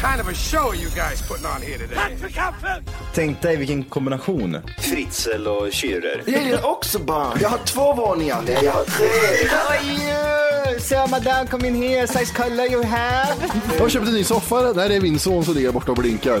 kind of a show are you guys putting on here today? Tänk dig vilken kombination. Fritzl och Schürrer. Jag gillar också barn. Jag har två våningar. Nej, jag har tre. Oj, so madame, come in here. Size color you have. Jag har köpt en ny soffa. Där är min son som ligger borta och blinkar.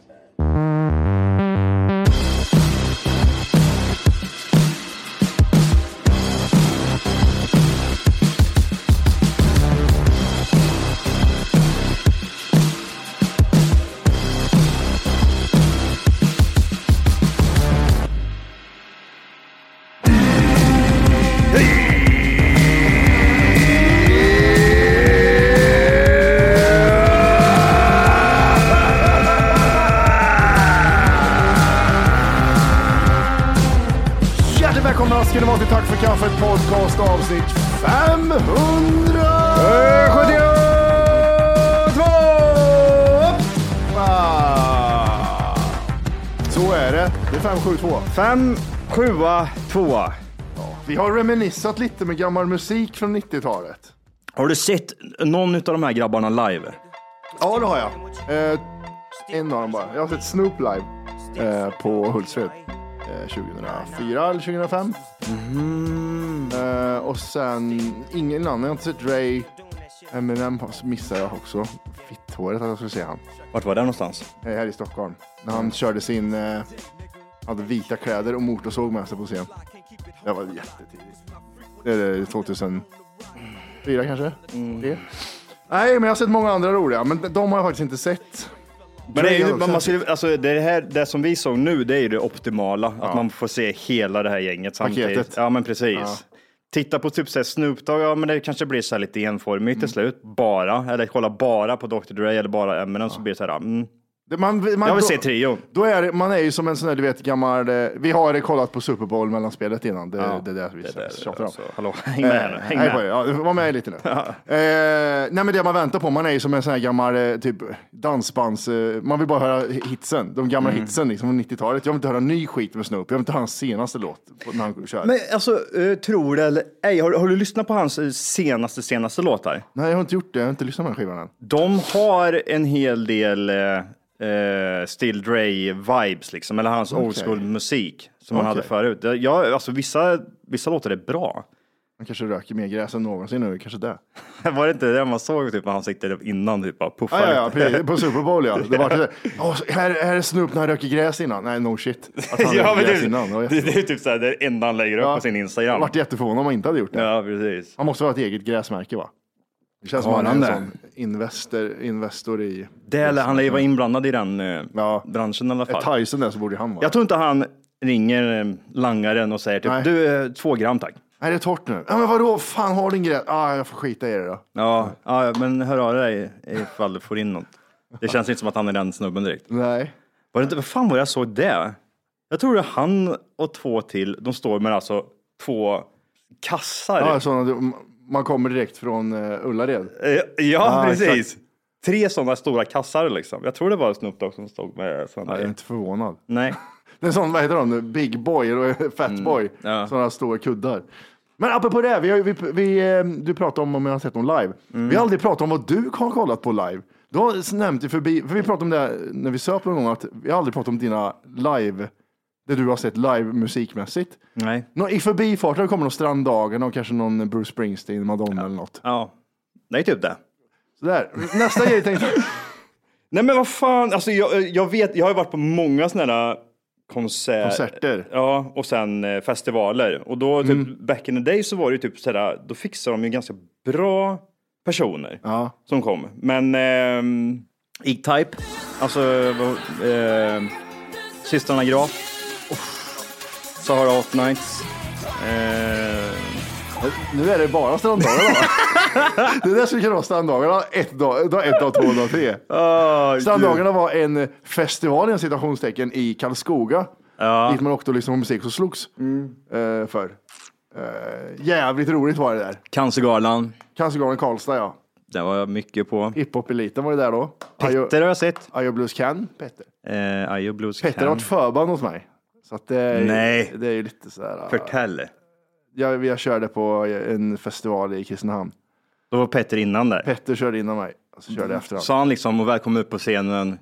Kaffet podcast avsnitt 572! Ah. Så är det. Det är 572. Fem, sjua, tvåa. Vi har reminissat lite med gammal musik från 90-talet. Har du sett någon av de här grabbarna live? Ja, det har jag. Eh, en av dem bara. Jag har sett Snoop live eh, på Hultsfred. Eh, 2004 eller 2005. Eh, och sen ingen annan. Jag har inte sett Dre. Eminem missade jag också. Fitthåret att jag skulle se han. Vart var det någonstans? Eh, här i Stockholm. När han körde sin... Eh, hade vita kläder och motorsåg med sig på scen. Det var jättetidigt. Det är 2004 kanske? Tre? Nej, men jag har sett många andra roliga. Men de har jag faktiskt inte sett. Men det, är ju, man skulle, alltså det, här, det som vi såg nu, det är ju det optimala. Ja. Att man får se hela det här gänget samtidigt. Paketet. Ja, men precis. Ja. Titta på typ Snoop Dogg, ja men det kanske blir så lite enformigt Mm. till slut. Bara, eller kolla bara på Dr Dre eller bara Eminem så blir det så här, mm. Man, man, Jag vill då- se trion. Då är det, man är ju som en sån där, du vet, gammal... eh, Vi har kollat på Super Bowl mellan spelet innan. Det, Ja. det är det vi Det där, tjatar om. alltså, hallå, häng med här nu, häng Eh, med. på. Ja, var med lite nu. eh, nej men det man väntar på, man är ju som en sån här gammal eh, typ dansbands... Eh, man vill bara höra hitsen, de gamla Mm. hitsen liksom från 90-talet. Jag vill inte höra ny skit med Snoop, jag vill inte höra hans senaste låt när han kör. Men alltså, eh, tror det eller ej, har, har du lyssnat på hans eh, senaste, senaste låtar? Nej jag har inte gjort det, jag har inte lyssnat på den skivan än. De har en hel del eh, Still Dre-vibes, liksom, eller hans old Okej. school-musik som han Okej. hade förut. Ja, alltså, vissa, vissa låtar är bra. Han kanske röker mer gräs än någonsin nu, kanske det. Var det inte det man såg typ, när han sitter innan, typ, bara puffar Ja, ja, ja, precis. på Super Bowl ja. Det var det. Oh, här, här är Snoop när han röker gräs innan. Nej, no shit. Att han ja, gräs det, innan. Det det, det är typ såhär, det enda han lägger upp Ja. på sin Jag Instagram. varit jätteförvånad om han inte hade gjort det. Ja, precis. Han måste ha ett eget gräsmärke va? Det känns som han är en sån investor, investor i... Det, eller, han lär ju vara inblandad i den eh, Ja. branschen i alla fall. Är Tyson där så borde han vara. Jag tror inte han ringer eh, langaren och säger typ, Nej. du, eh, två gram tack. Nej, det är torrt nu. Ja, men vadå? Fan, har du en gräs? Ah, jag får skita i det då. Ja, ja, men hör av dig ifall du får in något. Det känns inte som att han är den snubben direkt. Nej. Var det inte, vad fan var det jag såg det? Jag tror det är han och två till, de står med alltså två kassar. Ja, såna, man kommer direkt från uh, Ullared. Eh, ja, Ja, precis. tre sådana stora kassar liksom. Jag tror det var Snoop Dogg som stod med sådana. Jag är inte förvånad. Nej. Det är sån, vad heter de, Big Boy och Fat Boy. Mm, ja. Sådana stora kuddar. Men apropå det, vi, vi, vi, eh, du pratade om om jag har sett dem live. Mm. Vi har aldrig pratat om vad du har kollat på live. Du har nämnt förbi, för vi pratade om det när vi söp någon gång, att vi har aldrig pratat om dina live, det du har sett live musikmässigt. Nej. Nå, I förbifarten kommer någon Stranddagen och kanske någon Bruce Springsteen, Madonna eller något. Ja. Nej, typ det. Sådär. Nästa grej tänkte jag. Nej men vad fan, alltså jag, jag vet, jag har ju varit på många sådana här konserter. Konserter. Ja, och sen eh, festivaler. Och då, typ, Mm. back in the day så var det ju typ sådär, då fixade de ju ganska bra personer Ja. som kom. Men eh, E-Type, alltså eh, Systrarna Graf, Sahara Hot Nights. Eh, Nu är det bara stranddagarna va? det är det som kan vara stranddagarna. Ett dag, dag ett, dag två, dag tre. oh, Stranddagarna var en festival i citationstecken i Karlskoga. Ja. Dit man åkte och lyssnade på musik och slogs eh, för. Eh, jävligt roligt var det där. Cancergalan, Cancergalan Karlstad ja. det var jag mycket på. Hiphop-eliten var det där då. Petter har jag sett. Ayo Blues Can, Petter. Eh, Ayo Blues Petter har Can. varit förband hos mig. Så att det, är, Nej. det är ju lite sådär. uh, Förtäll. Jag, jag körde på en festival i Kristinehamn. Då var Petter innan där. Petter körde innan mig. Och så körde jag efter honom. Sa han liksom och välkommen upp på scenen.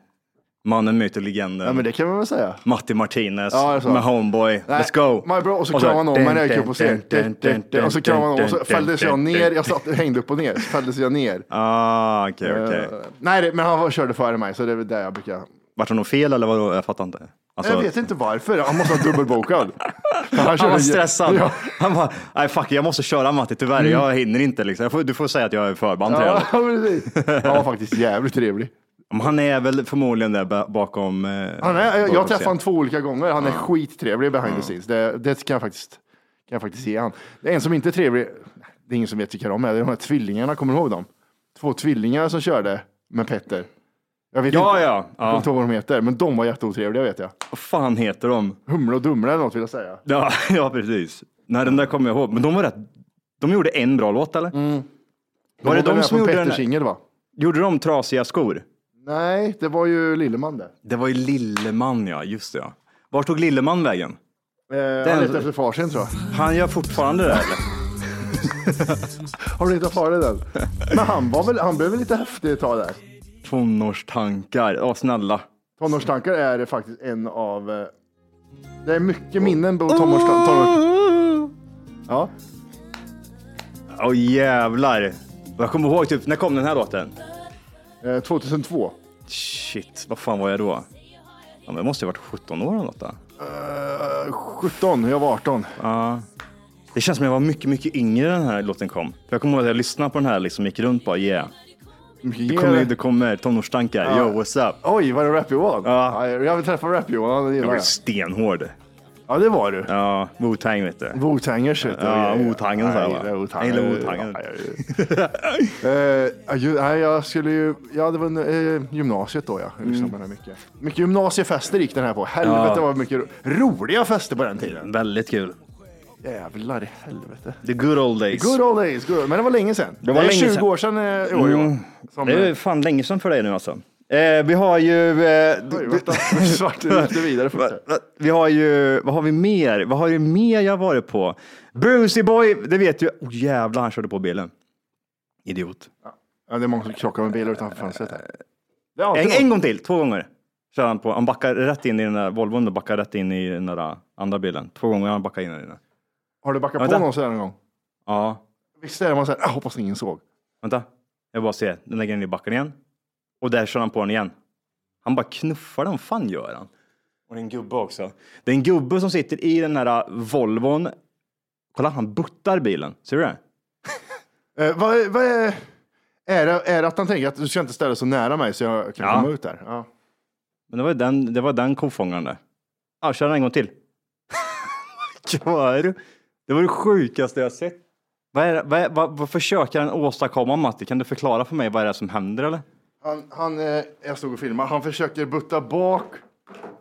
Mannen, myten, legenden. Ja men det kan man väl säga. Matti Martinez Ja, det med. Homeboy. Nej, Let's go! My bro, och så så- kramade han om mig när jag gick upp på scen. dun, dun, dun, dun, Och så kramade han om och så fälldes jag ner. Jag satt, hängde upp och ner. Så fälldes jag ner. Ah, okej, okej. Eh, Nej, det- men han var- körde före mig så det är väl där jag brukar. Vart det något fel eller vadå? Jag fattar inte. Alltså, jag vet inte varför. Han måste ha dubbelbokad. Han, Han var stressad. Ja. Han bara, nej fuck jag måste köra Matti tyvärr, jag hinner inte liksom. Får, du får säga att jag är förband till Ja. Han var faktiskt jävligt trevlig. Han är väl förmodligen där ba- bakom... eh, Han är, jag jag träffade honom två olika gånger. Han är skittrevlig behind the scenes. Det, det kan jag faktiskt, kan jag faktiskt ge han. Det är en som inte är trevlig. Det är ingen som vet vilka de är. Det är de här tvillingarna. Kommer du ihåg dem? Två tvillingar som körde med Petter. Jag vet Ja, inte, ja. jag kommer ja. inte ihåg vad de heter, men de var jätteotrevliga vet jag. Vad fan heter de? Humle och Dumle eller något vill jag säga. Ja, ja precis. Nej, den där kommer jag ihåg. Men de var rätt... De gjorde en bra låt eller? De Var det de som gjorde den Petters där? singel va? Gjorde de trasiga skor? Nej, det var ju Lilleman det. Det var ju Lilleman ja, just det ja. Vart tog Lilleman vägen? Eh, han letade efter far sin tror jag. Han gör fortfarande det eller? Har du hittat far i den? Men han, var väl, han blev väl lite häftig ett tag där. Tonårstankar, åh snälla. Tonårstankar är faktiskt en av... eh, Det är mycket minnen på tonårstankar. Tonårs... Ja. Åh jävlar. Jag kommer ihåg typ, när kom den här låten? Eh, 2002. Shit, vad fan var jag då? Ja, men jag måste ha varit 17 år eller något då. Eh, 17, jag var 18. Ja. Det känns som jag var mycket, mycket yngre när den här låten kom. För jag kommer ihåg att jag lyssnade på den här liksom gick runt bara yeah. Det kommer, det kommer tonårstankar, yo what's up? Oj, var det Rap-Johan? Ja. Jag vill träffa Rap-Johan, Jag var stenhård. Ja, det var du. Ja, Wu-Tang vet du. Wu-Tangers vet du. Ja, Wu-Tangen, sa jag, va? Nej, Wu-Tang. Jag gillar Wu-Tangen. Eh, ja, Nej, jag skulle ju, ja det var eh, gymnasiet då ja. Den här mycket. Mycket gymnasiefester gick den här på. Helvete Ja. vad mycket ro- roliga fester på den tiden. Väldigt kul. Jävlar i helvete. The good old days. Good old days, good. men det var länge sedan. Det, var är länge 20 sedan. år sedan eh, i år. Mm. Som, Det är fan länge sedan för dig nu alltså. Eh, vi har ju... Eh, Oj, vänta, svart vidare. Vi har ju, vad har vi mer? Vad har ju mer jag varit på? Brucey Boy, det vet ju. Oh, jävlar, han körde på bilen. Idiot. Ja, det är många som krockar med bilar utanför fönstret. Det alltid En, något. en gång till, två gånger. Kör han, på. han backar rätt in i den där Volvon och backar rätt in i den där andra bilen. Två gånger han backat in i den. Har du backat Vänta. på någon sådär en gång? Ja, Visst är det man säger, jag hoppas ingen såg. vänta. Jag bara ser, den lägger in i backen igen. Och där kör han på den igen. Han bara knuffar den, vad fan gör han? Och det är en gubbe också. Det är en gubbe som sitter i den här Volvon. Kolla, han buttar bilen. Ser du det? Eh, vad, vad är, är, det, är det att han tänker att du ska inte ställa så nära mig så jag kan Ja. komma ut där? Ja. Men det var den, det var den kofångaren där. Ja, kör den en gång till. Kör. Det var det sjukaste jag sett. Vad, är, vad, är, vad, vad försöker han åstadkomma Matti? Kan du förklara för mig vad det är som händer eller? Han, han, eh, jag stod och filmade, han försöker butta bak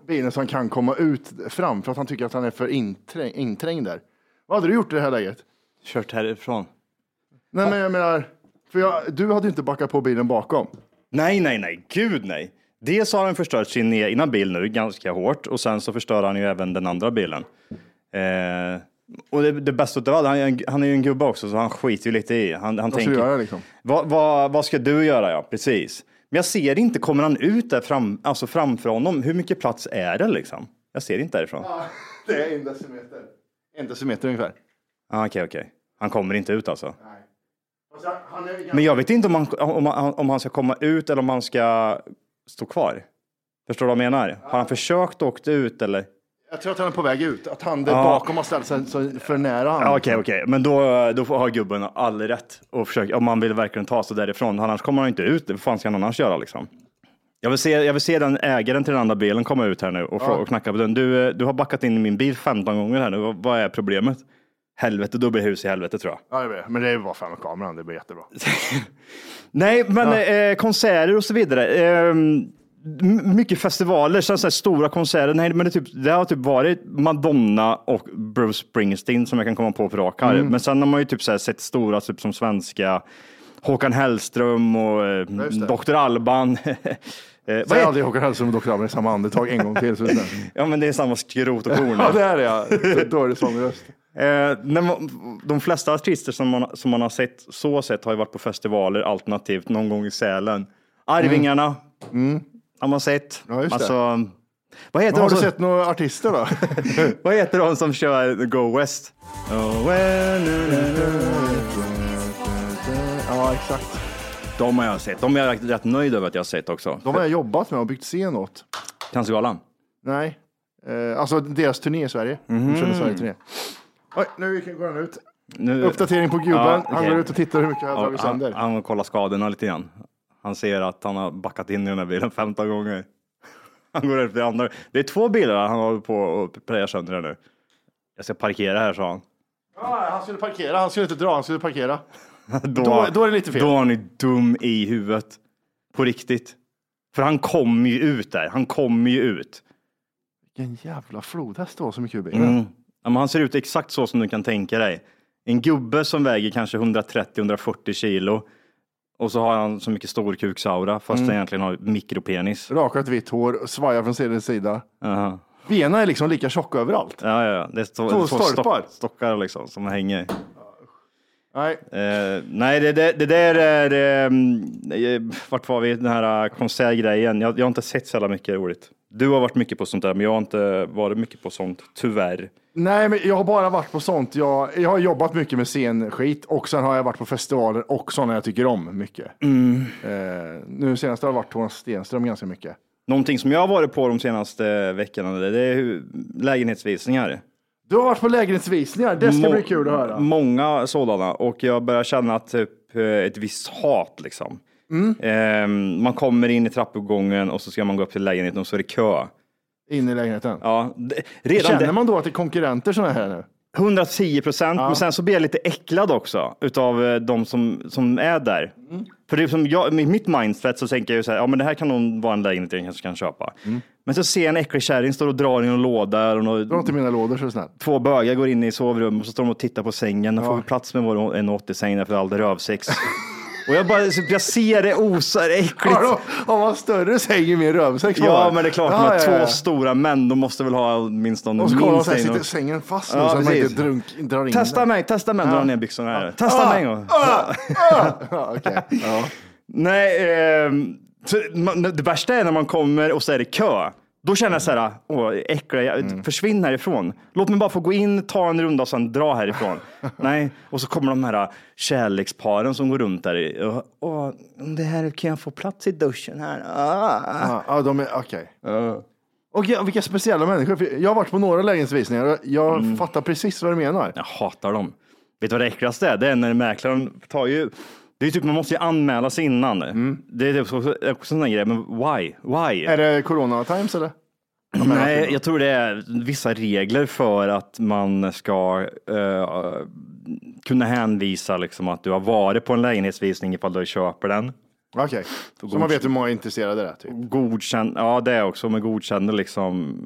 bilen så han kan komma ut fram för att han tycker att han är för inträng, inträngd där. Vad hade du gjort i det här läget? Kört härifrån. Nej men jag menar, för jag, du hade ju inte backat på bilen bakom. Nej, nej, nej, gud nej. Dels har han förstört sin egna bil nu ganska hårt och sen så förstör han ju även den andra bilen. Eh, och det, det bästa av allt, han, är en- han är ju en gubbe också så han skiter ju lite i. Han, han Vad ska tänker, du göra liksom? vad, vad, vad ska du göra? Ja, precis. Men jag ser inte, kommer han ut där fram, alltså framför honom? Hur mycket plats är det liksom? Jag ser inte därifrån. Det är en decimeter. En decimeter ungefär. Ah, Okej, okej. Han kommer inte ut alltså. Alltså, han är Men jag vet inte om han, om, han, om han ska komma ut eller om han ska stå kvar. Förstår du vad jag menar? Har han försökt åkt ut eller? Jag tror att han är på väg ut. Att han där Ja. bakom har ställt sig för nära. Ja, Okej, okej, men då, då har gubben all rätt och försöka, om man vill verkligen ta sig därifrån. Annars kommer han inte ut. Vad fan ska han annars göra liksom? Jag vill, se, jag vill se den ägaren till den andra bilen komma ut här nu och, frå- och knacka på dörren. Du, du har backat in i min bil 15 gånger här nu. Vad, är problemet? Helvete, då blir hus i helvete tror jag. Ja, jag vet. Men det är bara fram med kameran. Det blir jättebra. Nej, men eh, konserter och så vidare. Eh, mycket festivaler, så här stora konserter. Nej, men det, typ, det har typ varit Madonna och Bruce Springsteen som jag kan komma på på rak arm. Men sen har man ju typ så sett stora, typ som svenska Håkan Hellström och eh. Dr. Alban. Eh, Säg är, aldrig Håkan Hellström och Dr. Alban i samma andetag en gång till. Så ja, men det är samma skrot och korn. ja, det är det ja. Då är det sångröst. Eh, när man, de flesta artister som man, som man har sett så sett har ju varit på festivaler alternativt någon gång i Sälen. Arvingarna har man sett. Mm. Ja, just det. alltså, vad heter, Men har de du som, sett några artister då? vad heter de som kör Go West? Oh, ja, exakt. De har jag sett. De är jag rätt nöjd över att jag har sett också. De har jag jobbat med och byggt scen åt. Cancergalan. Nej, eh, alltså deras turné i Sverige. De körde Sverige-turné. Oj, nu går han ut. Nu, Uppdatering på gubben. Ja, Han okej. går ut och tittar hur mycket jag har Ja, dragit han, sönder. han kollar skadorna lite grann. Han ser att han har backat in i den här bilen 15 gånger. Han går efter andra. Det är två bilar han håller på att preja sönder här nu. Jag ska parkera här, sa han. Ja, han skulle parkera. Han skulle inte dra, han skulle parkera. Då, Då- då är det lite fel. Då är han ju dum i huvudet. På riktigt. För han kommer ju ut där. Han kommer ju ut. Vilken jävla flodhäst du har så mycket ur bilen. Mm. Han ser ut exakt så som du kan tänka dig. En gubbe som väger kanske 130-140 kilo. Och så har han så mycket storkuksaura fast Mm. han egentligen har mikropenis. Rakat vitt hår, svajar från sida till sida. Jaha. Benen är liksom lika tjocka överallt. Ja, ja, ja. Det är Två två stolpar. stock, stockar liksom som hänger. Nej, Eh, nej, det, det, det där är... Eh, vart var vi? Den här eh, konsertgrejen. Jag, jag har inte sett så jävla mycket roligt. Du har varit mycket på sånt där, men jag har inte varit mycket på sånt, tyvärr. Nej, men jag har bara varit på sånt. Jag, jag har jobbat mycket med scenskit och sen har jag varit på festivaler och sådana jag tycker om mycket. Eh, nu senast har jag varit Thomas Stenström ganska mycket. Någonting som jag har varit på de senaste veckorna, det är lägenhetsvisningar. Du har varit på lägenhetsvisningar, det ska Må- bli kul att höra. Många sådana och jag börjar känna typ eh, ett visst hat liksom. Mm. Eh, man kommer in i trappuppgången och så ska man gå upp till lägenheten och så är det kö. In i lägenheten. Ja, det, redan Känner det, man då att det är konkurrenter sådana här nu? 110 procent, men sen så blir jag lite äcklad också utav eh, de som, som är där. Mm. För det är som jag, med mitt mindset så tänker jag ju så här, ja men det här kan nog vara en lägenhet jag kanske kan köpa. Mm. Men så ser jag en äcklig kärring står och drar i en låda och några- Dra inte mina lådor så snällt. två bögar går in i sovrummet och så står de och tittar på sängen. Då får vi plats med vår 1,80 säng där för all rövsex. och jag bara, jag ser det osar äckligt. Har, de, har större säng i min rövsäck? Ja, men det är klart, Ja, med ja, två ja. stora män, de måste väl ha åtminstone Och så kollar de så här, en sitter och- sängen fast nu så att man inte drunk, drar in Testa mig, testa mig, dra ner byxorna här. Testa mig. Okej. Ja. Nej, så, man, det värsta är när man kommer och så är det kö. Då känner jag så här, åh, äckliga, jag, Mm. försvinn härifrån. Låt mig bara få gå in, ta en runda och sen dra härifrån. Nej, och så kommer de här kärleksparen som går runt där. Och, åh, det här kan jag få plats i duschen här? Ah. Ja, ja, de är okej. Och ja, vilka speciella människor. Jag har varit på några lägenhetsvisningar och jag Mm. fattar precis vad du menar. Jag hatar dem. Vet du vad det äckligaste är? Det är när mäklaren tar ju det är typ, man måste ju anmäla sig innan. Det är typ också, också en sån grej, men why? Why? Är det corona times eller? Nej, jag tror det är vissa regler för att man ska eh, kunna hänvisa liksom att du har varit på en lägenhetsvisning ifall du köper den. Okej, så man vet hur många är intresserade där. Typ. Godkänd, ja det är också med godkända liksom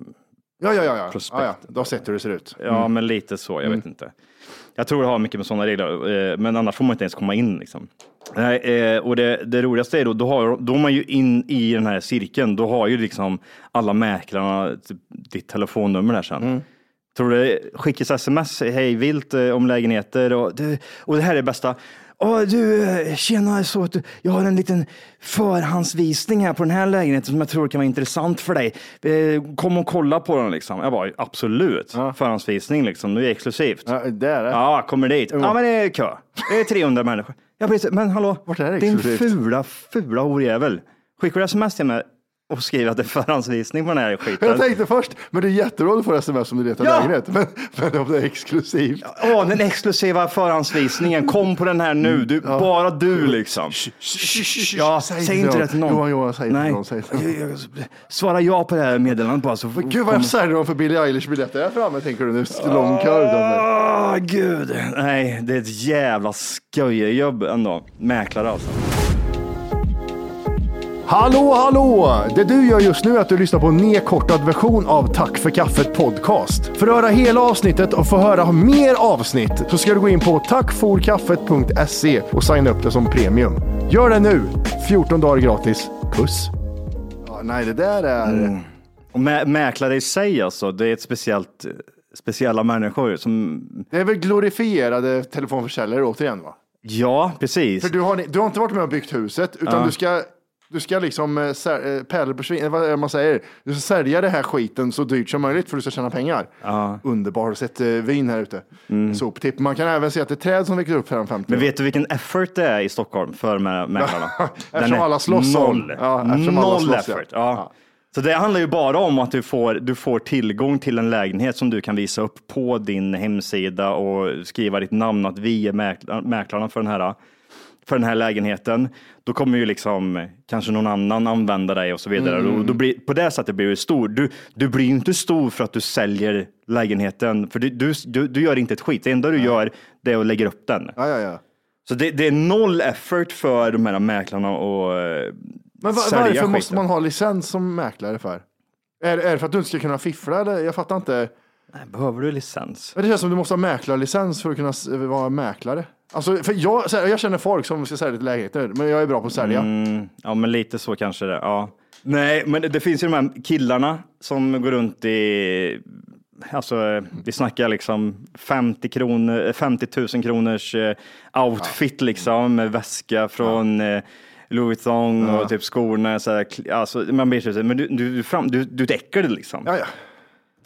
Ja, ja, ja. ja. Prospekt. ja, ja. Du har sett hur det ser ut. Ja, men lite så. Jag vet inte. Jag tror det har mycket med sådana regler, eh, men annars får man inte ens komma in. Liksom. Nej, eh, och det, det roligaste är då, då, har, då är man ju in i den här cirkeln. Då har ju liksom alla mäklarna typ, ditt telefonnummer där sen. Tror du det skickas sms hej vilt eh, om lägenheter och, och det här är det bästa. Åh, du, tjena, så att du, jag har en liten förhandsvisning här på den här lägenheten som jag tror kan vara intressant för dig. Eh, Kom och kolla på den liksom. Jag bara, absolut. Förhandsvisning liksom, det är exklusivt. Ja, det är det. Ja, kommer dit. Ja, men det är kö. Det är 300 människor. Ja, precis. Men hallå, Vart är det din exklusivt? fula, fula horjävel. Skickar du sms till mig och skriver att det är förhandsvisning på den här skiten? Jag tänkte först, men det är jättebra att får sms om du letar Ja. lägenhet. Men, men om det är exklusivt. Åh, den exklusiva förhandsvisningen. Kom på den här nu. Du, Bara du liksom. Ja, säg säg, inte det. det till någon. Johan, Johan, säg Nej. någon, säg Jag- jag- Svara ja på det här meddelandet bara. Så får, Gud vad säljer de för Billie Eilish-biljetter där framme tänker du nu? Lång kö utanför. Åh, gud. Nej, det är ett jävla skojejobb ändå. Mäklare alltså. Hallå, hallå! Det du gör just nu är att du lyssnar på en nedkortad version av Tack för kaffet podcast. För att höra hela avsnittet och få höra mer avsnitt så ska du gå in på tackforkaffet.se och signa upp det som premium. Gör det nu! 14 dagar gratis. Puss! Ja, nej, det där är... Och mä mäklare i sig alltså, det är ett speciellt, speciella människor som, Det är väl glorifierade telefonförsäljare återigen va? ja precis. För du har, du har inte varit med och byggt huset utan du ska du ska liksom eh, sär- eh, pärlor på svin, vad är det man säger? Du ska sälja det här skiten så dyrt som möjligt för att du ska tjäna pengar. Har du sett eh, vin här ute? Soptipp. Man kan även se att det är träd som växer upp här om 50 Men vet du vilken effort det är i Stockholm för mä- mäklarna? Eftersom är alla slåss om- noll. ja, eftersom alla noll slåss, ja. effort. Ja. Så det handlar ju bara om att du får, du får tillgång till en lägenhet som du kan visa upp på din hemsida och skriva ditt namn att vi är mäkla- mäklarna för den här för den här lägenheten, då kommer ju liksom kanske någon annan använda dig och så vidare. Mm. Och då blir, på det sättet blir du stor. Du, du blir ju inte stor för att du säljer lägenheten, för du, du, du, du gör inte ett skit. Det enda du gör det är att lägga upp den. Ja, ja, ja. Så det, det är noll effort för de här mäklarna att eh, Men va, sälja varför skiten. måste man ha licens som mäklare för? Är, är det för att du inte ska kunna fiffla eller? Jag fattar inte. Nej, behöver du licens? Det känns som du måste ha mäklarlicens för att kunna vara mäklare. Alltså, för jag, här, jag känner folk som ska sälja lite lägenheter, men jag är bra på att sälja. Mm, ja, men lite så kanske det. Ja. Nej, men det, det finns ju de här killarna som går runt i Alltså, vi snackar liksom 50, kronor, 50 000 kronors eh, outfit liksom med väska från eh, Louis Vuitton och typ skorna. Så här, alltså, man blir så, men du, du, du, fram, du, du ett äckel liksom. Ja, ja.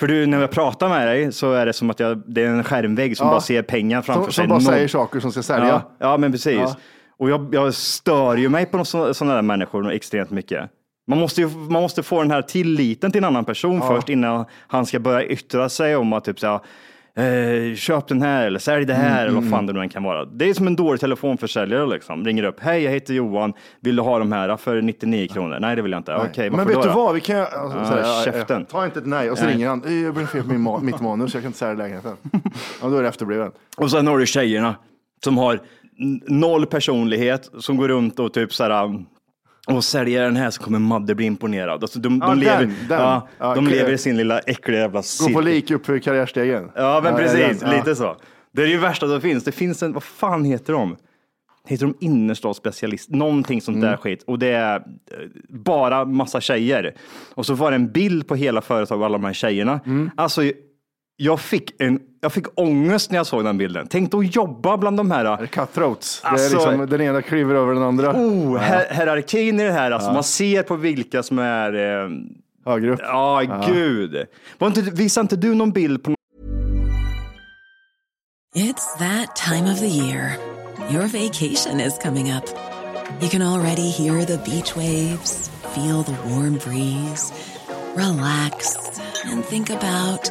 För du, när jag pratar med dig så är det som att jag, det är en skärmvägg som Ja. bara ser pengar framför Som, sig. som bara säger saker som ska sälja. Ja, ja men precis. Ja. Och jag, jag stör ju mig på sådana där människor extremt mycket. Man måste, ju, man måste få den här tilliten till en annan person först innan han ska börja yttra sig om att typ så eh, köp den här eller sälj det här Mm, eller vad fan det nu än kan vara. Det är som en dålig telefonförsäljare liksom. Ringer upp, hej jag heter Johan, vill du ha de här för 99 kronor? Nej det vill jag inte. Okej, men varför vet då du då? vad, vi kan alltså, Ja, säga, ja, käften. ta inte ett nej och så Nej. ringer han, "Eh, jag blev fel på min ma- mitt manus, jag kan inte sälja lägenheten. ja, då är det efterbliven. Och sen har du tjejerna som har noll personlighet, som går runt och typ så här och säljer den här så kommer Madde bli imponerad. Alltså de, Ja, de, den, lever, den. Ja, Ja, de lever i sin lilla äckliga jävla Gå på cirkel. lik upp för karriärstegen. Ja, men precis. Lite så. Det är ju värsta som finns. Det finns en, vad fan heter de? Heter de innerstadsspecialist? Någonting sånt Mm. där skit. Och det är eh, bara massa tjejer. Och så var det en bild på hela företaget och alla de här tjejerna. Mm. Alltså, jag fick, en, jag fick ångest när jag såg den bilden. Tänk att jobba bland de här cutthroats. Alltså- det är liksom, den ena kliver över den andra. Oh, her- hierarkin i det här, alltså man ser på vilka som är... Eh, Högre upp. ja, gud. Var inte, visade inte du någon bild på It's that time of the year. Your vacation is coming up. You can already hear the beach waves, feel the warm breeze, relax, and think about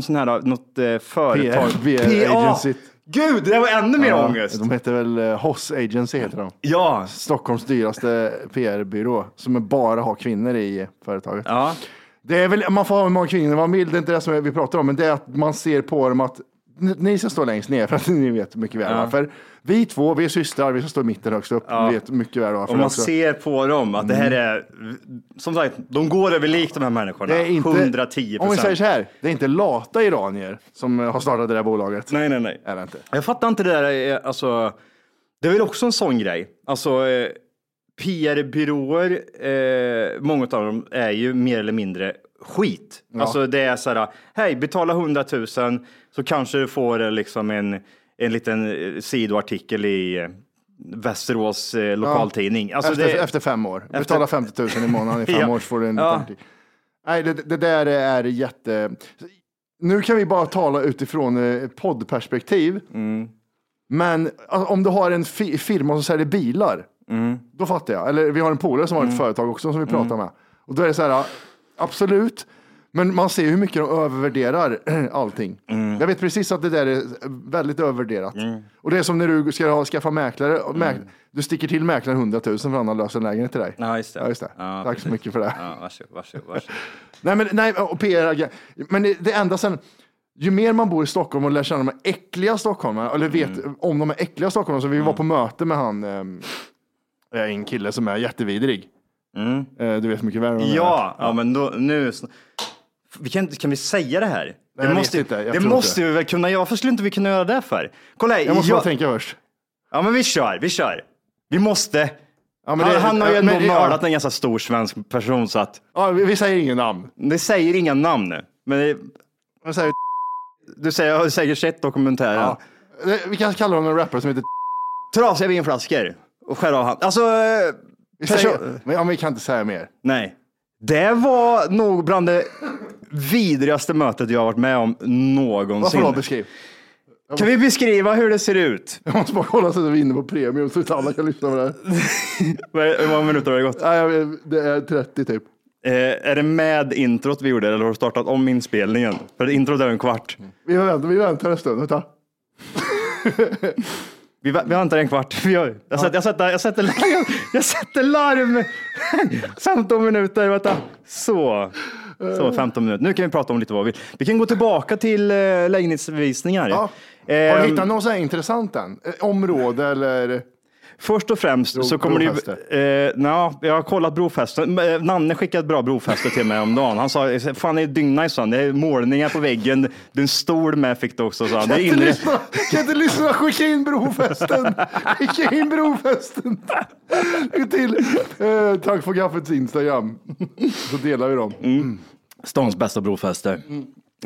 Sån här, något eh, företag. PR PA. agency. Gud, det var ännu mer Ja, ångest. De heter väl eh, Hoss Agency heter de. Ja. Stockholms dyraste PR-byrå som bara har kvinnor i företaget. Ja. Det är väl, man får ha hur många kvinnor man vill, det är inte det som vi pratar om, men det är att man ser på dem att ni- ni ska stå längst ner för att ni vet mycket väl Ja. varför. Vi två, vi är systrar, vi ska stå i mitten högst upp, Ja. vet mycket väl varför. Och man också. ser på dem att det här är, som sagt, de går över lik de här människorna. det är inte, 110 Om vi säger så här, det är inte lata iranier som har startat det där bolaget. Nej, nej, nej. Är det inte. Jag fattar inte det där, eh, alltså, det är väl också en sån grej. Alltså, eh, PR-byråer, eh, många av dem är ju mer eller mindre skit. Alltså det är så här, hej, betala 100 000 så kanske du får eh, liksom en, en liten eh, sidoartikel i eh, Västerås eh, lokaltidning. Alltså efter, det, efter fem år. Betala 50 000 i månaden i fem Ja. år så får du en Ja. liten Nej, det, det där är jätte... Nu kan vi bara tala utifrån poddperspektiv. Mm. Men alltså, om du har en fi- firma som säljer bilar, Mm. då fattar jag. Eller vi har en polare som har ett företag också som vi pratar med. Och då är det så här, absolut. Men man ser hur mycket de övervärderar allting. Mm. Jag vet precis att det där är väldigt övervärderat. Och det är som när du ska ha, skaffa mäklare. och Mäk, Du sticker till mäklaren 100 000 för att han har löst en lägenhet till dig. Ja, just det. Ja, just det. Ja, Tack så mycket för det. Ja, varsågod, varsågod, varsågod. Nej, men, nej, och PR, men det, det enda sen, ju mer man bor i Stockholm och lär känna de här äckliga stockholmarna, eller vet Mm. om de är äckliga stockholmarna, så vi var på möte med han, eh, en kille som är jättevidrig. Eh, du vet mycket väl vem. Mm. Ja, ja, men då, nu... Vi kan, kan vi säga det här? jag det måste, inte. Jag det måste inte. vi väl kunna göra? Varför skulle inte vi kunna göra det för? Kolla här, Jag måste jag- bara tänka först. Ja, men vi kör, vi kör. Vi måste. Ja, men han, det- han har ju ändå men det- ja. mördat en ganska stor svensk person så att Ja, vi, vi säger ingen namn. det säger inga namn nu. Men det, Vi, säger, du säger, jag har säkert sett dokumentären. ja. Det- vi kan kalla honom en rapper som heter Trasiga vinflaskor och skär av hand. Alltså, vi, säger, men, ja, men vi kan inte säga mer. nej. Det var nog bland det vidrigaste mötet jag har varit med om någonsin. Varför då? Beskriv. Kan vi beskriva hur det ser ut? Jag måste bara kolla så att vi är inne på premium så att alla kan lyssna på det här. Hur många minuter har det gått? Nej, det är 30 typ. Eh, är det med introt vi gjorde eller har du startat om inspelningen? För introt är en kvart. Vi väntar, vi väntar en stund. Vänta. Vi, vä- vi väntar en kvart. Vi gör, jag, sätter, jag, sätter, jag, sätter, larm, jag sätter larm. 15 minuter, vänta. Så. Så, 15 minuter. Nu kan vi prata om lite vad vi vill. Vi kan gå tillbaka till eh, lägenhetsvisningar. Ja. Har du hittat något så här intressant än? Eh, Område eller? Först och främst Bro- så kommer det brofäste. Eh, nja, jag har kollat brofästen. Eh, Nanne skickade ett bra brofäste till mig om dagen. Han sa, fan det är dyngnice, det är målningar på väggen. Det är en stol med fick du också, sa han. Det är Kan inre... lyssna, kan inte lyssna, skicka in brofästen. Skicka in brofästen. Till. Eh, tack för kaffets Instagram. Så delar vi dem. Mm. Stans bästa brofäste.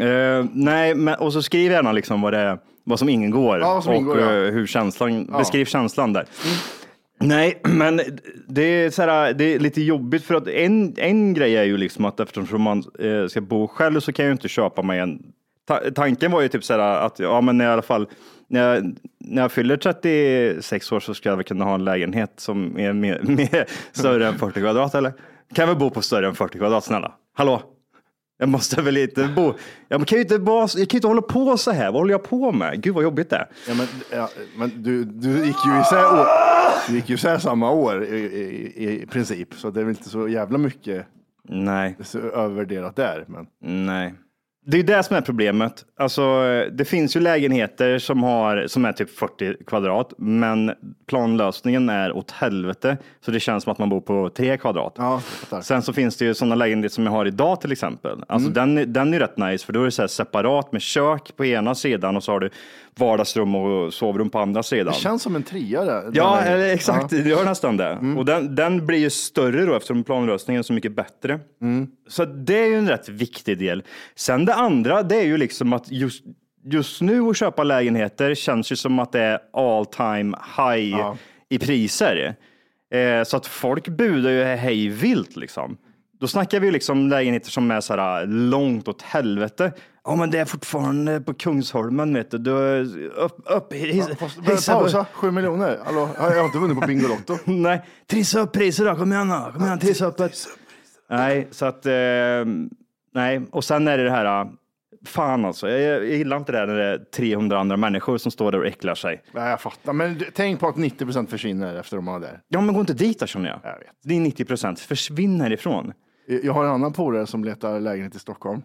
Eh, nej, men, och så skriv gärna liksom vad, det vad som ingår Ja, vad som och ingår, ja. eh, hur känslan, beskriv känslan där. Nej, men det är, så här, det är lite jobbigt för att en, en grej är ju liksom att eftersom man eh, ska bo själv så kan jag ju inte köpa mig en Ta tanken var ju typ så här att ja, men i alla fall när jag, när jag fyller 36 år så ska jag väl kunna ha en lägenhet som är mer, mer större än 40 kvadrat eller? Kan väl bo på större än 40 kvadrat snälla? Hallå? Jag måste väl inte bo. Jag kan ju inte, bara, jag kan ju inte hålla på så här. Vad håller jag på med? Gud vad jobbigt det är. Ja, men, ja, men du, du gick ju isär, år, du gick ju isär samma år i, i, i princip, så det är väl inte så jävla mycket Nej, övervärderat där. Men nej. Det är det som är problemet. Alltså, det finns ju lägenheter som, har, som är typ 40 kvadrat, men planlösningen är åt helvete. Så det känns som att man bor på 3 kvadrat. Ja. Sen så finns det ju sådana lägenheter som jag har idag till exempel. Alltså den, den är rätt nice för då är det så separat med kök på ena sidan och så har du vardagsrum och sovrum på andra sidan. Det känns som en trea där. Ja, eller exakt. Ja. Det gör nästan det. Och den, den blir ju större då eftersom planlösningen är så mycket bättre. Så det är ju en rätt viktig del. Sen det andra, det är ju liksom att just, just nu att köpa lägenheter känns ju som att det är all time high i priser. Eh, så att folk budar ju hej vilt liksom. Då snackar vi liksom lägenheter som är så här långt åt helvete. Ja, men det är fortfarande på Kungsholmen, vet du. du upp, upp, his, Fast, hissa på- pausa, sju miljoner. Hallå, jag har inte vunnit på Bingolotto. Nej, trissa upp priset då. Kom igen då. Kom igen, trissa upp det. Nej, så att, eh, nej. Och sen är det det här, fan alltså. Jag, jag gillar inte det där när det är 300 andra människor som står där och äcklar sig. Nej, jag fattar. Men tänk på att 90 procent försvinner efter de har där. Ja, men gå inte dit då känner jag. Jag vet. Det är 90 procent. Försvinn härifrån. Jag har en annan polare som letar lägenhet i Stockholm.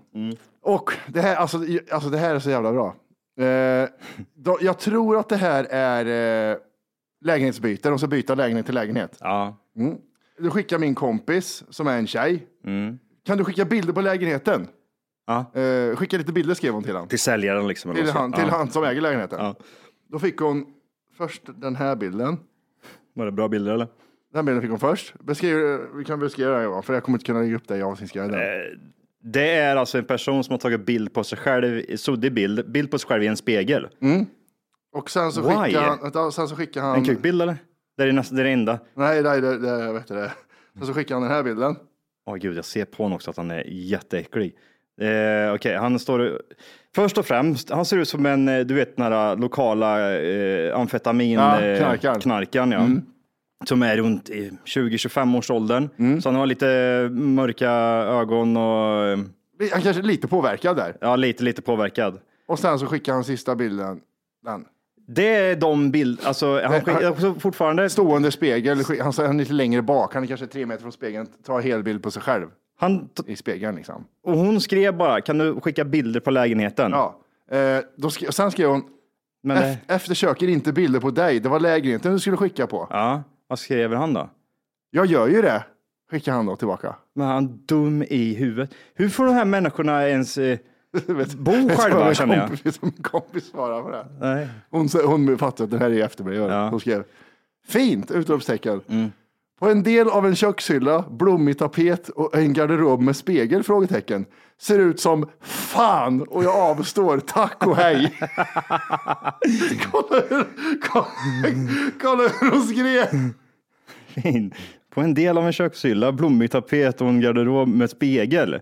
Och det här, alltså, alltså, det här är så jävla bra. Eh, då, jag tror att det här är eh, lägenhetsbyte. De ska byta lägenhet till lägenhet. Ja. Du skickar min kompis som är en tjej. Kan du skicka bilder på lägenheten? Ja. Eh, skicka lite bilder skrev hon till han. Till säljaren liksom. eller Till, han, till ja. han som äger lägenheten. Ja. Då fick hon först den här bilden. Var det bra bilder eller? Den bilden fick hon först. Beskriv, vi kan beskriva den Johan, för jag kommer inte kunna lägga upp det i avsnittsguiden. Det är alltså en person som har tagit bild på sig själv, suddig bild, bild på sig själv i en spegel. Och sen så Why? skickar han, vänta, sen så skickar han En kukbild eller? Det är nästan det, är det enda. Nej, nej, det, det, jag vet det. Sen så skickar han den här bilden. Åh gud, jag ser på honom också att han är jätteäcklig. Eh, Okej, han står... Först och främst, han ser ut som en, eh, du vet, den här lokala eh, amfetamin... Ja, eh, knarkaren. knarkaren, ja. Som är runt i 20-25 års åldern. Så han har lite mörka ögon och Han kanske är lite påverkad där. ja, lite, lite påverkad. Och sen så skickar han sista bilden. Den. Det är de bilder, alltså han skickar också fortfarande... Stående spegel, han är lite längre bak, han är kanske tre meter från spegeln, tar helbild på sig själv Han, i spegeln liksom. och hon skrev bara, kan du skicka bilder på lägenheten? Ja. Eh, då sk- sen skrev hon, Men det, "Ef- eftersöker inte bilder på dig, det var lägenheten du skulle skicka på. ja, vad skrev han då? Jag gör ju det, skickar han då tillbaka. Men han är dum i huvudet. Hur får de här människorna ens eh, Vet- bo vet själva känner jag? kompis- min kompis svarade på det. Nej. Hon, hon fattade att det här är efter mig. Ja. Mm. Hon skrev fint! Utropstecken. På en del av en kökshylla, blommig tapet och en garderob med spegel? Frågetecken. Ser ut som fan och jag avstår. Tack och hej. kolla, hur, kolla, kolla hur hon skrev. Fin. På en del av en kökshylla, blommig tapet och en garderob med spegel.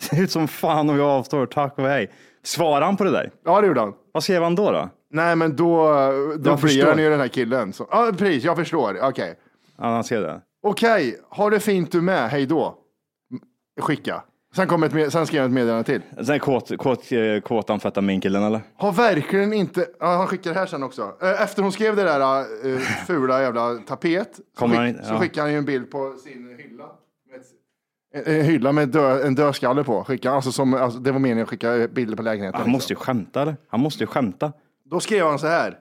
Ser ut som fan och jag avstår, tack och hej. Svarar han på det där? Ja, det gjorde han. Vad skrev han då? då? Nej, men då, då Jag blir förstår. han ju den här killen. Så, ja, precis, jag förstår. Okej. Ja, han skrev det. Okej, ha det fint du med. Hej då. Skicka. Sen, kom ett, med- sen skrev han ett meddelande till. Sen kåt, kåt, eh, kåt amfetaminkillen eller? Har verkligen inte, ja, han skickar det här sen också. Eh, Efter hon skrev det där uh, fula jävla tapet så, Kommer skick, han in- så ja. skickar han ju en bild på sin hylla. Med ett, en, en hylla med dö, en dödskalle på. Skickar, alltså som, alltså, det var meningen att skicka bilder på lägenheten. Han liksom. måste ju skämta eller? Han måste ju skämta. Då skrev han så här.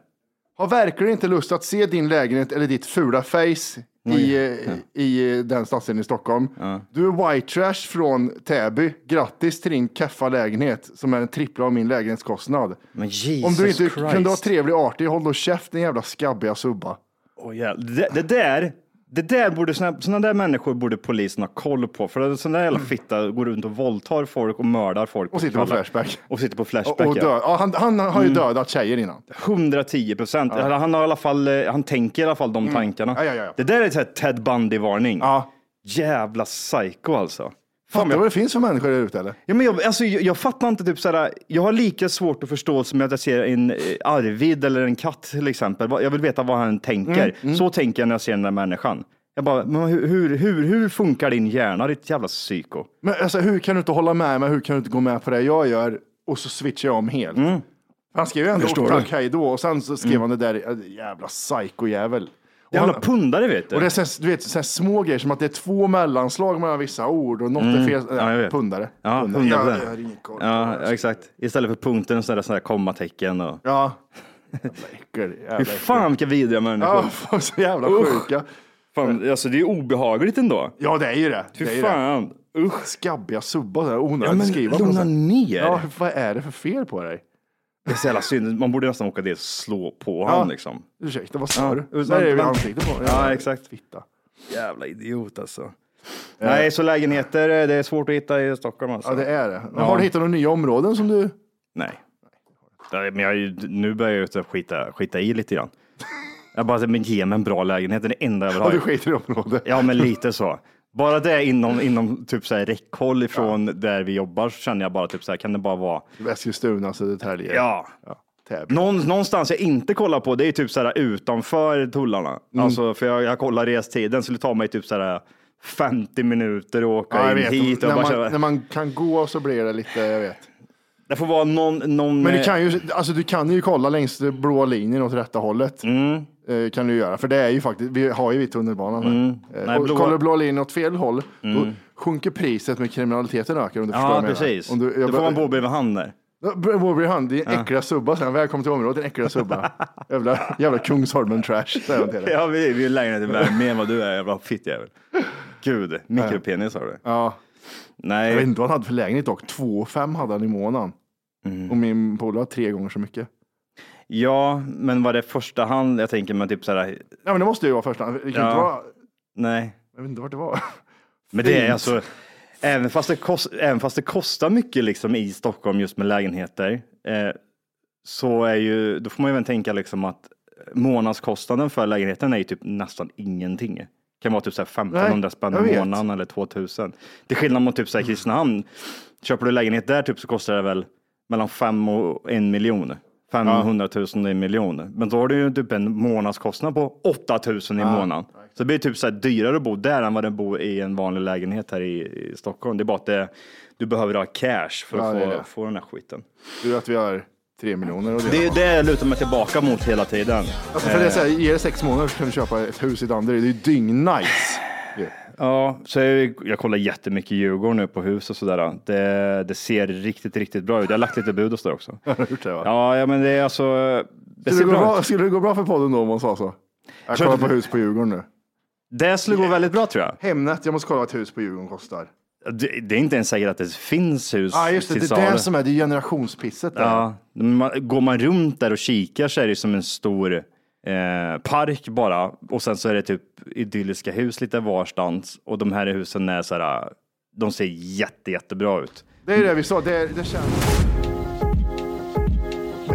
Har verkligen inte lust att se din lägenhet eller ditt fula face i, eh, i eh, den stadsdelen i Stockholm. Du är white trash från Täby. Grattis till din keffa lägenhet som är en trippla av min lägenhetskostnad. Men Jesus Om du inte Christ. kunde vara trevlig och artig, håll då käft din jävla skabbiga subba. Åh, jävlar. det, det där, det där borde, såna, såna där människor borde polisen ha koll på. För sån där jävla fitta går runt och våldtar folk och mördar folk. Och sitter på. Flashback. Och sitter på Och, Flashback. och ja. död. Ja, han, han har ju dödat tjejer innan. 110 procent. Han har i alla fall, eh, han tänker i alla fall de tankarna. Mm. Ja, ja, ja. Det där är ett Ted Bundy-varning. Ja. Jävla psycho alltså. Fattar du vad det finns för människor där ute eller? Ja, men jag, alltså, jag, jag fattar inte, typ, såhär, jag har lika svårt att förstå som att jag ser en eh, Arvid eller en katt till exempel. Jag vill veta vad han tänker. Mm, Så tänker jag när jag ser den där människan. Jag bara, men hur, hur, hur, funkar din hjärna, ditt jävla psyko? Men alltså, hur kan du inte hålla med mig? Hur kan du inte gå med på det jag gör? Och så switchar jag om helt. Han skrev ju ändå hej då och sen så skrev han det där, äh, jävla psykojävel. Och Jävla han- pundare vet du. Och det är så du vet, så små grejer som att det är två mellanslag mellan vissa ord och något är fel. Mm. Ja, jag vet. Pundare. Ja, Pundare. 100 Ja, jag koll på Ja, exakt. Istället för punkten så är det sådana här kommatecken. Och... Ja. Äckel. fan vilka vidriga människor. Ja, fan, så jävla Usch. sjuka. Fan, alltså, det är obehagligt ändå. Ja, det är ju det. Fy det fan. Usch. Skabbiga subbar, onödigt Ja, skriva. lugna ner. Ja, vad är det för fel på dig? Det är så jävla synd. Man borde nästan åka dit och slå på Ja. honom liksom. Ursäkta, vad sa Ja, du? men- Så är men- ansiktet på Ja, exakt. Fitta. Jävla idiot alltså. Nej, så lägenheter, det är svårt att hitta i Stockholm alltså. Ja, det är det. Ja. Har du hittat några nya områden som du... Nej. Men jag, nu börjar jag ju skita, skita i lite grann. Jag bara, men ge mig en bra lägenhet, det är det enda jag vill Ja, ha. du skiter i området. Ja, men lite så. Bara det inom, inom typ så här räckhåll ifrån där vi jobbar så känner jag bara typ så här, kan det bara vara Eskilstuna, Södertälje. Ja. Täby. Någon, någonstans jag inte kollar på, det är typ så här utanför tullarna. Mm. Alltså, för jag, jag kollar restiden, så det tar mig typ så här 50 minuter att åka Ja, in vet. hit. Och när, bara man, köra. när man kan gå så blir det lite, jag vet. Det får vara någon... någon Men du eh, kan ju, alltså du kan ju kolla längs blåa linjen åt rätta hållet. Mm. Eh, kan du göra, för det är ju faktiskt, vi har ju vid tunnelbanan. Mm. Eh, Nej, och blå- kollar du blå linjen åt fel håll, då Mm. sjunker priset med kriminaliteten ökar om du Ja, jag precis. Om du, Då får man bo bredvid han där. Bor bredvid han, din Ja. äckliga subba, sen välkommen till området, din äckliga subba. jävla, jävla Kungsholmen trash, säger han till dig. Ja, vi, vi är lägenheten värd mer än vad du är, jävla fittjävel. Gud, mikropenis har du. Ja. Nej. Jag vet inte vad han hade för lägenhet dock, 2 5 hade han i månaden. Mm. Och min polare har tre gånger så mycket. Ja, men var det första hand, jag tänker med typ så här. Ja men det måste ju vara första, det kan Ja. inte vara, Nej. jag vet inte vart det var. Men det är alltså, även fast det, kost, även fast det kostar mycket liksom i Stockholm just med lägenheter, eh, så är ju, då får man ju även tänka liksom att månadskostnaden för lägenheten är ju typ nästan ingenting. Kan vara typ så här 1500 Nej, spänn jag i vet. månaden eller 2000. Till skillnad mot typ så här Kristinehamn, köper du lägenhet där typ så kostar det väl mellan 5 och en miljon. 500 000 och en miljon. Men då har du ju typ en månadskostnad på 8 000 i Ja, månaden. Så det blir typ så här dyrare att bo där än vad det bor i en vanlig lägenhet här i, i Stockholm. Det är bara att det, du behöver ha cash för Ja, att det är få, det. få den här skiten. Du att vi har tre miljoner och Det är det jag lutar mig tillbaka mot hela tiden. Alltså för det är så här, Eh, ge det sex månader så kan du köpa ett hus i Danderyd. Det är ju dyng-nice. Ja, så jag, jag kollar jättemycket Djurgården nu på hus och sådär. Det, det ser riktigt, riktigt bra ut. Jag har lagt lite bud hos det också. Ja, ja, men det är alltså... Det Skulle det, gå bra skulle det gå bra för podden då om man sa så? Jag kollar på hus på Djurgården nu. Det skulle gå väldigt bra tror jag. Hemnet, jag måste kolla vad ett hus på Djurgården kostar. Det, det är inte ens säkert att det finns hus ah, just det. till Det är det som är det är generationspisset. Där. Ja, man, går man runt där och kikar så är det som en stor eh, park bara och sen så är det typ idylliska hus lite varstans och de här husen är så här, de ser jätte, jättebra ut. Det är det vi sa. Det, det känns...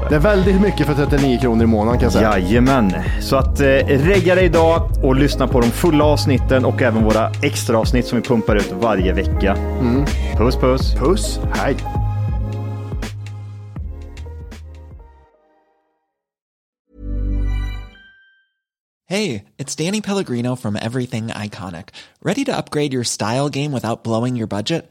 det. Det är väldigt mycket för 39 kronor i månaden kan jag säga. Jajamän, så att eh, regga dig idag och lyssna på de fulla avsnitten och även våra extra avsnitt som vi pumpar ut varje vecka. Mm. Puss puss! Puss, hej! Hey, it's Danny Pellegrino from Everything Iconic. Ready to upgrade your style game without blowing your budget?